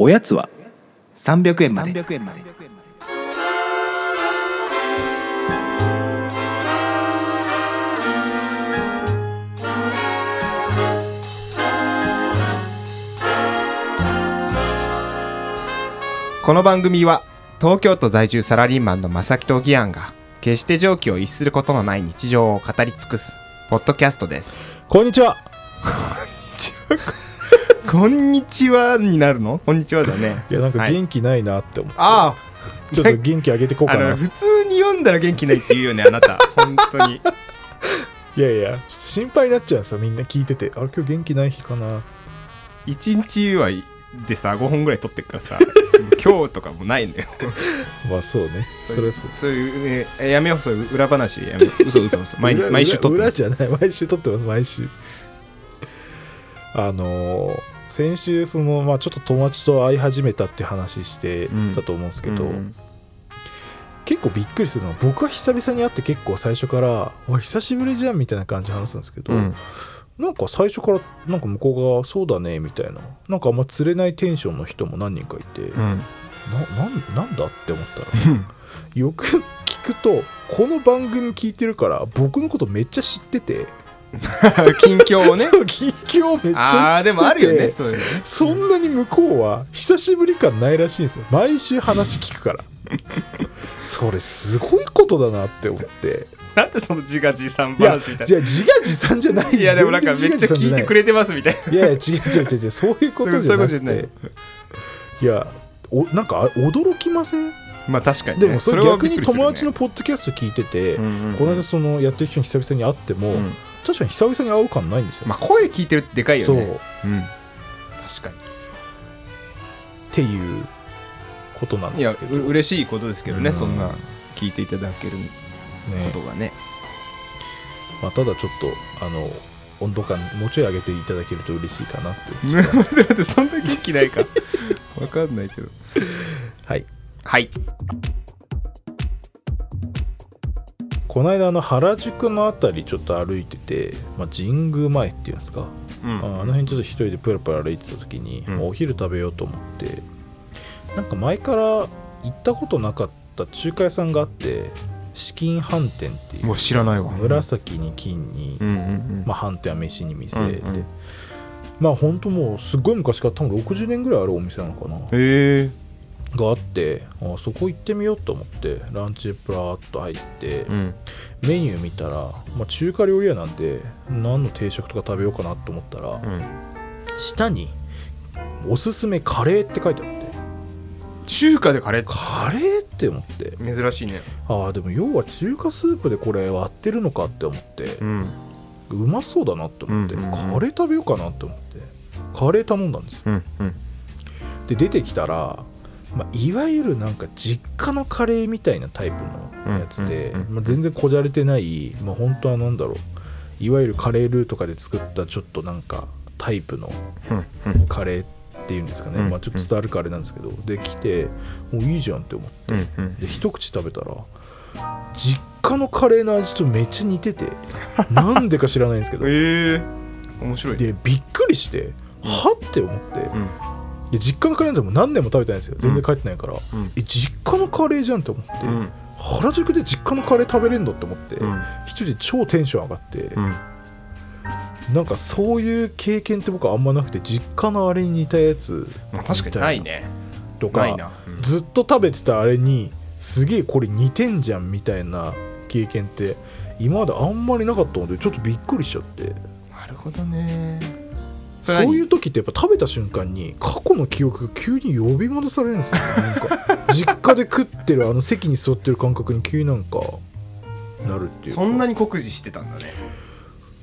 おやつは300円まで。この番組は東京都在住サラリーマンの正木とギアンが決して常軌を逸することのない日常を語り尽くすポッドキャストです。こんにちはこんにちはになるの？こんにちはだね。いやなんかはい。元気ないなって思って、あちょっと元気上げていこうああかな。の普通に読んだら元気ないって言うよねあなた。本当に。いやいやちょっと心配になっちゃうんですよみんな聞いてて。あれ今日元気ない日かな。一日はでさ5本ぐらい撮ってっからさ 今日とかもないのよ。まあそうね。それはそう。そういう、ね、やめようそういう裏話やめよう。嘘嘘嘘。毎日裏毎週撮って裏ます。裏じゃない。毎週撮ってます毎週。あのー先週そのまあちょっと友達と会い始めたって話してたと思うんですけど、うん結構びっくりするのは僕は久々に会って結構最初から「わ久しぶりじゃん」みたいな感じで話すんですけど、うん。なんか最初からなんか向こうが「そうだね」みたいな。なんかあんま釣れないテンションの人も何人かいて、うん。ななんなんだって思ったらよく聞くとこの番組聞いてるから僕のことめっちゃ知ってて、近況をね。そう近況めっちゃ知ってて。ああでもあるよねそういうのね。そんなに向こうは久しぶり感ないらしいんですよ。毎週話聞くから。それすごいことだなって思って。なんでその自画自賛いや話みたいいや自画自賛じゃない。ないやでもなんかめっちゃ聞いてくれてますみたいな。いやいや違う違う違う違う。そういうことじゃそういうことじゃないていやおなんかあ驚きません？まあ確かに、ね、でもそれは逆にびっくりするね。友達のポッドキャスト聞いてて、うんうんうん。この間そのやってる人に久々に会っても、うん確かに久々に会う感ないんですよ、まあ声聞いてるってでかいよそう、ねっうん。確かていうことなんにいやですけど。う嬉しいことですけどね、うん。そんな聞いていただけるね。ことがね。まあ、ただちょっとあの温度感もうちょい上げていただけると嬉しいかなって 待ってそんな元気ないか。わかんないけど。はい。はいこの間あの原宿のあたりちょっと歩いてて、まあ、神宮前っていうんですか、うん。ああの辺ちょっと一人でプラプラ歩いてた時に、うん。まあお昼食べようと思ってなんか前から行ったことなかった中華屋さんがあって資金飯店っていうもう知らないわ。紫に金に、まあ、飯店は飯に店で、うんうんまあ本当もうすっごい昔から多分60年ぐらいあるお店なのかな。へえがあってあそこ行ってみようと思ってランチでプラーっと入って、うん。メニュー見たら、まあ、中華料理屋なんで何の定食とか食べようかなと思ったら、うん。下に「おすすめカレー」って書いてあって。中華でカレー？カレーって思って。珍しいね。ああでも要は中華スープでこれ割ってるのかって思って。うん。うまそうだなって思って、うんうんうん。カレー食べようかなって思って。カレー頼んだんですよ。うんうん。で出てきたら、まあ、いわゆるなんか実家のカレーみたいなタイプのやつで、まあ、全然こじゃれてない、まあ、本当はなんだろう。いわゆるカレールーとかで作ったちょっとなんかタイプのカレーっていうんですかね、うんまあ、ちょっと伝わるカレーなんですけど。で来てもういいじゃんって思って。で一口食べたら実家のカレーの味とめっちゃ似ててなんでか知らないんですけど。ええ面白い。でびっくりしてはって思って。うんで実家のカレーなんてもう何年も食べてないんですよ。全然帰ってないから、うん。え実家のカレーじゃんって思って、うん。原宿で実家のカレー食べれんのって思って、うん。一人で超テンション上がって、うん。なんかそういう経験って僕はあんまなくて実家のあれに似たやつ。まあ確かにないね。とかうん。ずっと食べてたあれにすげえこれ似てんじゃんみたいな経験って今まであんまりなかったのでちょっとびっくりしちゃって。なるほどねそそうれいう時ってやっぱ食べた瞬間に過去の記憶が急に呼び戻されるんですよ、ね、なんか 実家で食ってるあの席に座ってる感覚に急になんかなるっていうか。そんなに酷似してたんだね。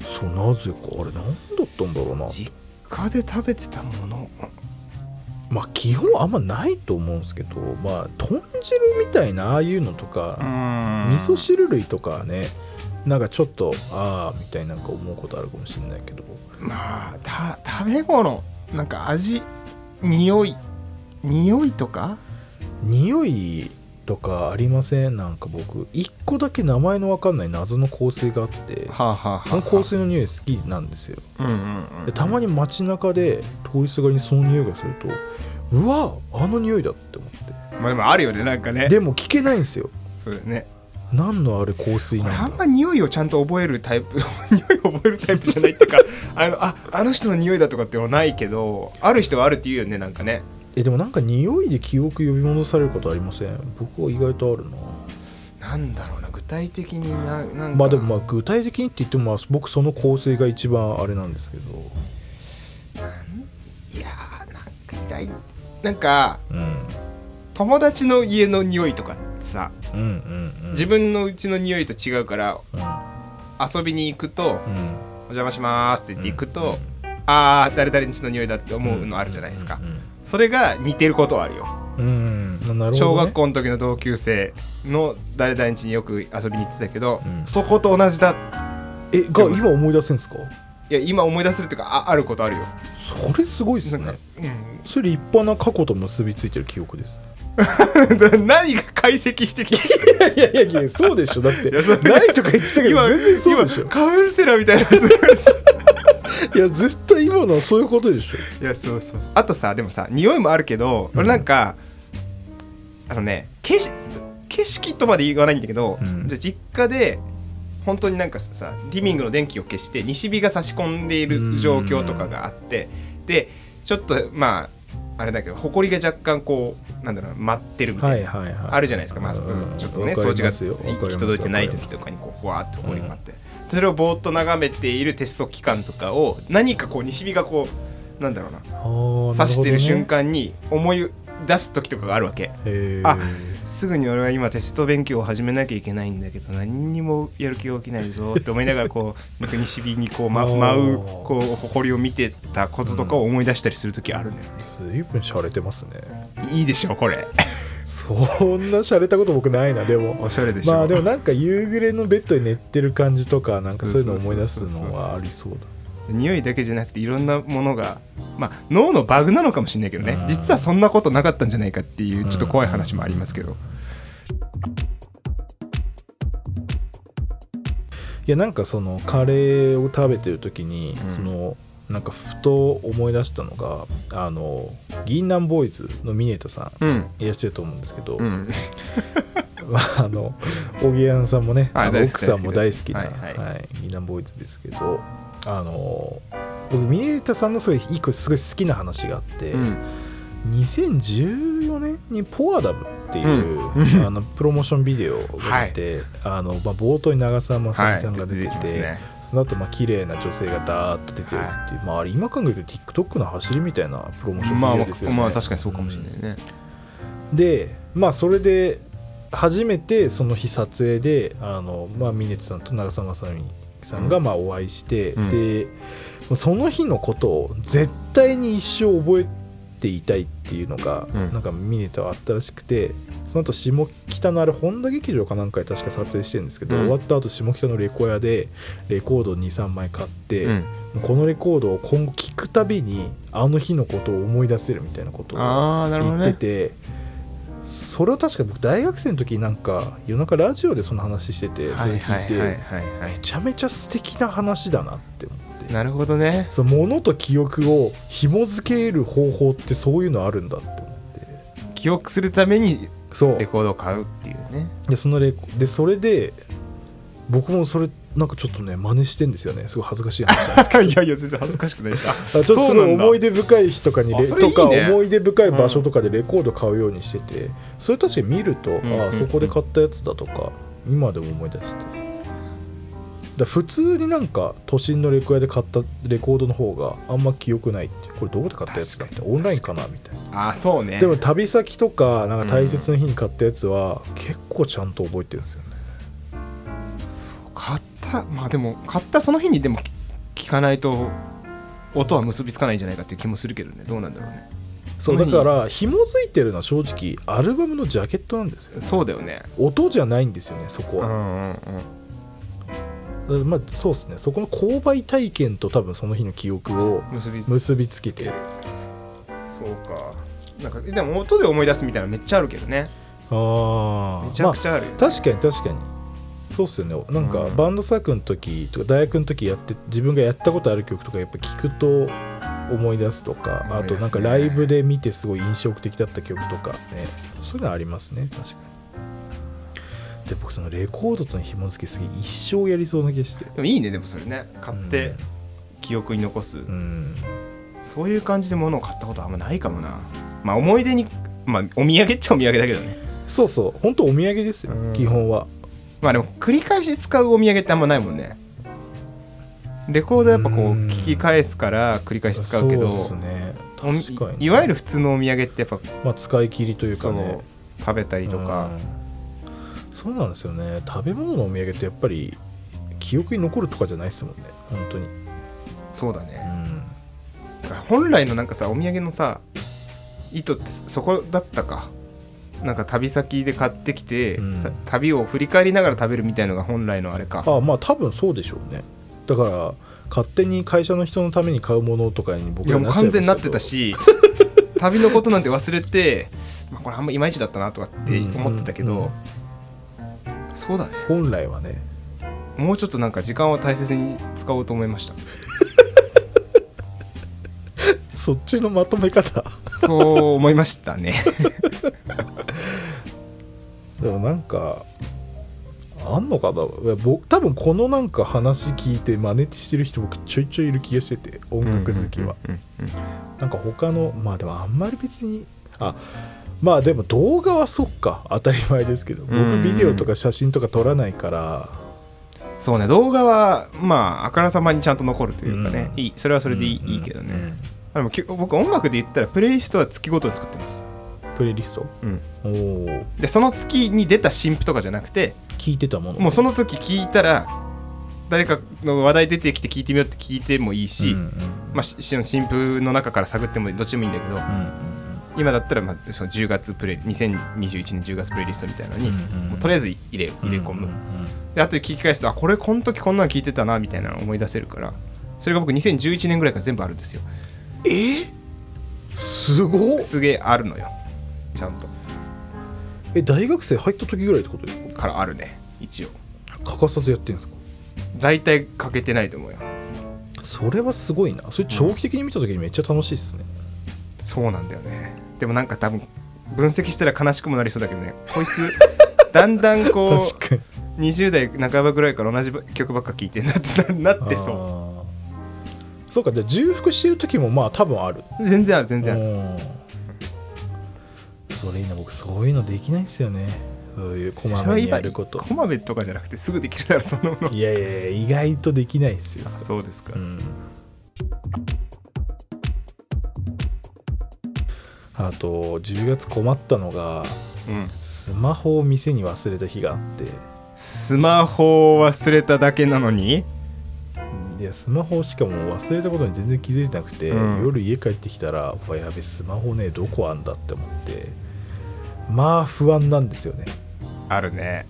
そうなぜか。あれ何だったんだろうな。実家で食べてたもの。まあ基本あんまないと思うんですけどまあ豚汁みたいなああいうのとか、味噌汁類とかはねなんかちょっとああみたいななんか思うことあるかもしれないけど。まあた食べ物なんか味匂い匂いとか？匂いとかありません？なんか僕一個だけ名前の分かんない謎の香水があってはあはあはあ。その香水の匂い好きなんですよ。うんうんうんでたまに街中で通りすがりにその匂いがするとうわあの匂いだって思って。まあでもあるよねなんかね。でも聞けないんですよ。そうだよね何のあれ香水なんんだま匂いをちゃんと覚えるタイプ 匂いを覚えるタイプじゃないっていうか あのああの人の匂いだとかってのはないけどある人はあるって言うよねなんかね。えでもなんか匂いで記憶呼び戻されることありません？僕は意外とあるな。なんだろうな具体的にななんか。まあでもまあ具体的にって言ってもまあ僕その香水が一番あれなんですけど。いやーなんか意外なんかうん。友達の家の匂いとかってさ。うんうんうん。自分のうちの匂いと違うからうん遊びに行くとうん「お邪魔します」って言って行くと、うん。ああ誰々んちの匂いだって思うのあるじゃないですか、うんそれが似てることはあるよ。うん、うんね、小学校の時の同級生の誰々ん家によく遊びに行ってたけど、うん。そこと同じだ。えが今思い出せんすか？いや今思い出せるっていうかああることあるよ。それすごいっすね。なんか、それ立派な過去と結びついてる記憶です。うん、何が解析してきていやいやいやそうでしょ。だってないとか言ってたけど今全然そうでしょ。今カウンセラーみたいなやついや絶対今のはそういうことでしょ。いやそうそう。あとさでもさ匂いもあるけど、俺なんかあのね景色景色とまで言わないんだけど、うん。じゃあ実家で本当になんかさリビングの電気を消して西日が差し込んでいる状況とかがあってでちょっとまああれだけど埃が若干こうなんだろうな舞ってるみたいな、はいはいはいあるじゃないですか、まあ、うんちょっとね掃除が行き届いてない時とかにこうふわーって埃があって、それをぼーっと眺めているテスト期間とかを何かこう西日がこうなんだろうな刺刺してる瞬間に思い出す時とかがあるわけ。ああすぐに俺は今テスト勉強を始めなきゃいけないんだけど何にもやる気が起きないぞって思いながらこう なんか西日にこう、ま、舞うこう誇りを見てたこととかを思い出したりする時あるんだよね、随分洒落てますね。いいでしょこれ。そんな洒落たこと僕ないなでも。おしゃれでしょ。まあでもなんか夕暮れのベッドで寝てる感じとかなんかそういうのを思い出すのはありそうだ匂いだけじゃなくていろんなものがまあ脳のバグなのかもしれないけどね。うん。実はそんなことなかったんじゃないかっていうちょっと怖い話もありますけど。いやなんかそのカレーを食べてる時に、ん。そのなんかふと思い出したのがあの銀杏ボーイズのミネタさんうん。いらっしゃると思うんですけど、うん。まああの小木屋さんもね、はいあの奥さんも大好きな、ははいい。はい銀杏ボーイズですけどあの僕ミネタさんのすごい一個すごい好きな話があって、うん。2014年にポアダムっていう、うん。あのプロモーションビデオが出て、あのまあ、冒頭に長澤まさみさんが出てて、はいますね。その後まあ綺麗な女性がダーッと出てるっていう、まああれ今考えると TikTok の走りみたいなプロモーションまあビデオですよね。まあ確かにそうかもしれないね。でまあそれで初めてその日撮影であの、まあ、ミネツさんと長澤まさみさんがまあお会いして、うん。でその日のことを絶対に一生覚えていたいっていうのが、うん。なんかミネとはあったらしくてその後下北のあれ本田劇場かなんかで確か撮影してるんですけど、うん。終わった後下北のレコヤでレコード23枚買って、うん。このレコードを今後聴くたびにあの日のことを思い出せるみたいなことを言っねてて、それを確か僕大学生の時になんか夜中ラジオでその話しててそれ聞いて、めちゃめちゃ素敵な話だなって思って。なるほどね。その物と記憶を紐付ける方法ってそういうのあるんだって思って。記憶するためにレコードを買うっていうね。でそのレコでそれで僕もそれなんかちょっとね真似してんですよね。すごい恥ずかしい話なんですけど。いやいや全然恥ずかしくないし ああちょっとすごい思い出深い日とかにレとか思い出深い場所とかでレコード買うようにしてて、それ確かに見ると、ん。ああそこで買ったやつだとか今でも思い出して。だ普通になんか都心のレコヤで買ったレコードの方があんま記憶ないってこれどこで買ったやつだってオンラインかなみたいな。あそうね。でも旅先とかなんか大切な日に買ったやつは結構ちゃんと覚えてるんですよねたまあでも買ったその日にでも聞かないと音は結びつかないんじゃないかっていう気もするけどね。どうなんだろうね。そうだから紐づいてるのは正直アルバムのジャケットなんですよそうだよね。音じゃないんですよねそこは、うんうんうん。まあそうですね。そこの購買体験と多分その日の記憶を結びつけて。そうか。なんかでも音で思い出すみたいなのめっちゃあるけどね。ああめちゃくちゃあるよ、確かに確かにそうっすよね。なんかうん。バンドサークルの時とか大学の時やって自分がやったことある曲とかやっぱ聞くと思い出すとかあとなんかライブで見てすごい印象的だった曲とかね。そういうのありますね確かに。で僕そのレコードとの紐付けすげえ一生やりそうな気がして。でもいいねでもそれね。買って記憶に残す、うん。そういう感じで物を買ったことあんまないかもな。まあ思い出にまあお土産っちゃお土産だけどね。そうそう。本当お土産ですようん。基本はまあでも繰り返し使うお土産ってあんまないもんね。レコードやっぱこううん。聞き返すから繰り返し使うけどそうっすね。おみ確かにいわゆる普通のお土産ってやっぱまあ使い切りというかね。食べたりとか。うん。そうなんですよね。食べ物のお土産ってやっぱり記憶に残るとかじゃないですもんね。本当に。そうだね。うん。本来のなんかさお土産のさ意図ってそこだったかなんか旅先で買ってきて、うん。さ旅を振り返りながら食べるみたいのが本来のあれか。あまあ多分そうでしょうね。だから勝手に会社の人のために買うものとかに僕いやもう完全になってたしし 旅のことなんて忘れて、まあ、これあんまいまいちだったなとかって思ってたけど、うんうん。そうだね。本来はね。もうちょっとなんか時間を大切に使おうと思いましたそっちのまとめ方。そう思いましたね。でもなんかあんのかな？僕多分このなんか話聞いて真似してる人僕ちょいちょいいる気がしてて音楽好きは、なんか他のまあでもあんまり別にあまあでも動画はそっか。当たり前ですけど僕うん。ビデオとか写真とか撮らないから。そうね動画はまああからさまにちゃんと残るというかね、うん。いいそれはそれでいい,、うん。いいけどね、うんでもき僕音楽で言ったらプレイリストは月ごとに作ってます、プレイリスト？うん、おおでその月に出た新譜とかじゃなくて聞いてたもの？もうその時聞いたら誰かの話題出てきて聞いてみようって聞いてもいいし、うんうんまあ、し新譜の中から探ってもどっちでもいいんだけど、うん今だったら、まあ、その10月プレイ2021年10月プレイリストみたいなのに、うんうんとりあえず入れ入れ込む、うん。うんで後で聞き返すとあこれこの時こんなの聞いてたなみたいなの思い出せるからそれが僕2011年ぐらいから全部あるんですよえ？すごっ。すげえあるのよ。ちゃんと。え大学生入った時ぐらいってことですか？からあるね。一応。欠かさずやってるんですか？大体欠けてないと思うよ。それはすごいな。それ長期的に見た時にめっちゃ楽しいっすね、そうなんだよね。でもなんか多分分析したら悲しくもなりそうだけどね。こいつ だんだんこう確かに。20代半ばぐらいから同じ曲ばっか聴いてんなってななってそあーそうかじゃあ重複してる時もまあ多分ある。う全然ある全然ある。うん。それいいな僕そういうのできないんですよね。そういうこまめにやること。こまめとかじゃなくてすぐできるならそんなもの。いやいやいや意外とできないですよあそうですか、うん。あと10月困ったのがうん。スマホを店に忘れた日があって。スマホを忘れただけなのに？いやスマホしかも忘れたことに全然気づいてなくて、うん。夜家帰ってきたらうわやべスマホねどこあんだって思って。まあ不安なんですよね。あるね。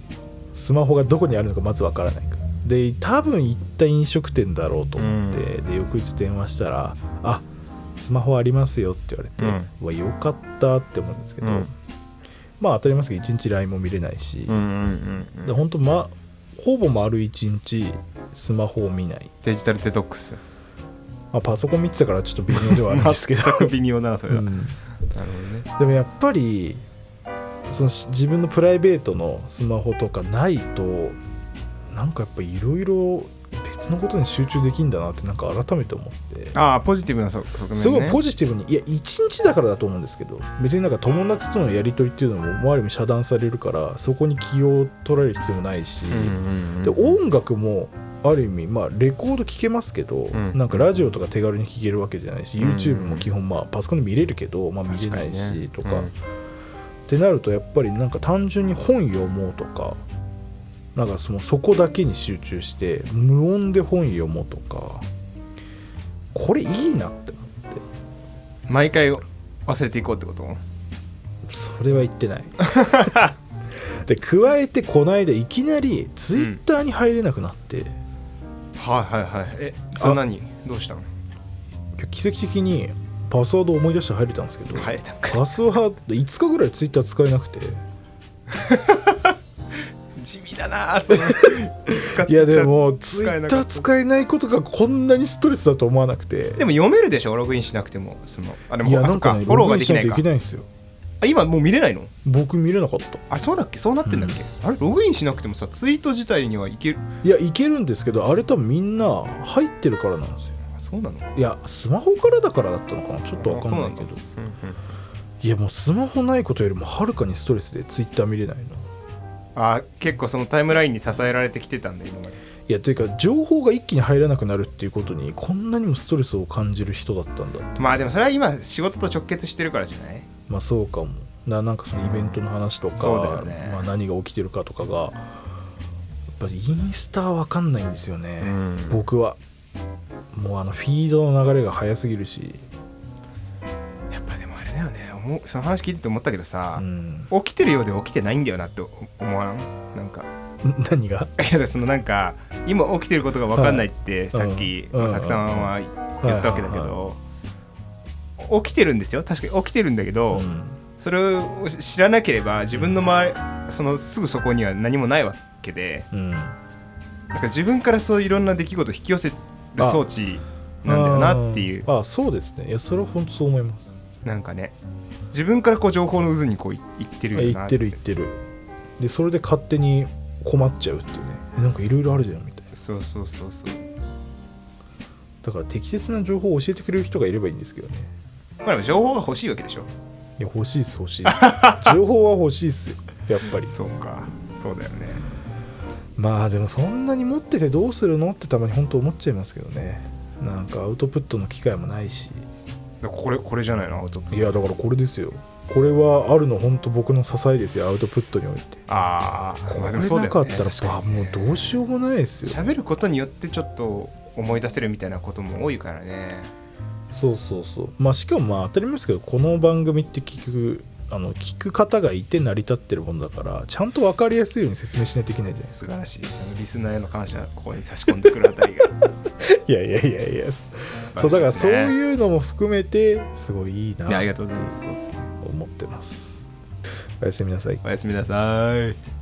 スマホがどこにあるのかまずわからないから。で多分行った飲食店だろうと思って、で翌日電話したら「あスマホありますよ」って言われて、うわよかったって思うんですけど、うん。まあ当たり前ですけど1日 LINE も見れないし、うんうんうんで本当まほぼ丸1日スマホを見ない、デジタルデトックス。まあ、パソコン見てたからちょっと微妙ではあるんですけど、微妙だなそれは、うん。なるほどね。でもやっぱりそのし自分のプライベートのスマホとかないとなんかやっぱいろいろ別のことに集中できんだなってなんか改めて思って。ああポジティブな側面ね。すごいポジティブにいや1日だからだと思うんですけど別になんか友達とのやり取りっていうのももうある意味遮断されるからそこに気を取られる必要もないし、で音楽もある意味まあレコード聴けますけど、ん。なんかラジオとか手軽に聴けるわけじゃないし、うん。YouTube も基本まあパソコンで見れるけど、まあ、見れないし、とか、うん。ってなるとやっぱりなんか単純に本読もうとかなんかそのそこだけに集中して無音で本読もうとかこれいいなって思って。毎回忘れていこうってこと？それは言ってない。で加えてこの間いきなりツイッターに入れなくなって、はいはいはい。えそんなに？どうしたの？奇跡的にパスワード思い出して入れたんですけど、入れたパスワード5日ぐらいツイッター使えなくて。地味だなその。使っていやでもツイッター使えないことがこんなにストレスだと思わなくて。でも読めるでしょ？ログインしなくても。そのあでもいか。なんかねフォローができないいかいけないんですよあ今もう見れないの？僕見れなかった。あそうだっけ？そうなってんだっけ、あれログインしなくてもさツイート自体にはいける？いやいけるんですけどあれ多分みんな入ってるからなんですよ。あそうなのか。いやスマホからだからだったのかな？ちょっとわかんないけど。あそうなんだいやもうスマホないことよりもはるかにストレスでツイッター見れないの。あ結構そのタイムラインに支えられてきてたんだ今まで。いやというか情報が一気に入らなくなるっていうことにこんなにもストレスを感じる人だったんだまあでもそれは今仕事と直結してるからじゃない？まあそうかも。ななんかそのイベントの話とか、ね。まあ、何が起きてるかとかがやっぱりインスタは分かんないんですよね、ん。僕は。もうあのフィードの流れが早すぎるし、やっぱでもあれだよね。その話聞いてて思ったけどさう、ん、起きてるようで起きてないんだよなって思わん？なんか。何が？いやそのなんか今起きてることが分かんないってさっきうん。まさきさんは言ったわけだけど起きてるんですよ。確かに起きてるんだけど、うん。それを知らなければ自分の周りそのすぐそこには何もないわけでうん。なんか自分からそういろんな出来事を引き寄せる装置なんだよなっていう。ああそうですね。いやそれは本当そう思います。なんかね自分からこう情報の渦にこういいってるよな。言ってる言ってる。でそれで勝手に困っちゃうっていうね。えなんかいろいろあるじゃんみたいな。そうそうそうそう。だから適切な情報を教えてくれる人がいればいいんですけどねまあ情報が欲しいわけでしょ。いや欲しいです欲しいです。情報は欲しいですよ。やっぱり。そうか。そうだよね。まあでもそんなに持っててどうするのってたまに本当思っちゃいますけどね。なんかアウトプットの機会もないし。これこれじゃないの？アウトプット。いやだからこれですよ。これはあるの本当僕の支えですよ。アウトプットにおいて。ああこれなかったらさ、確かにね。もうどうしようもないですよ。喋ることによってちょっと思い出せるみたいなことも多いからねそうそうそう。まあしかもまあ当たり前ですけどこの番組って聞くあの聞く方がいて成り立ってるもんだからちゃんと分かりやすいように説明しないといけないじゃないです素晴らしい。あのリスナーへの感謝ここに差し込んでくるあたりが。かいやいやいや。いやそうだからそうういうのも含めてすごいいいなありがとうございます。そうですね。思ってます。おやすみなさい。おやすみなさい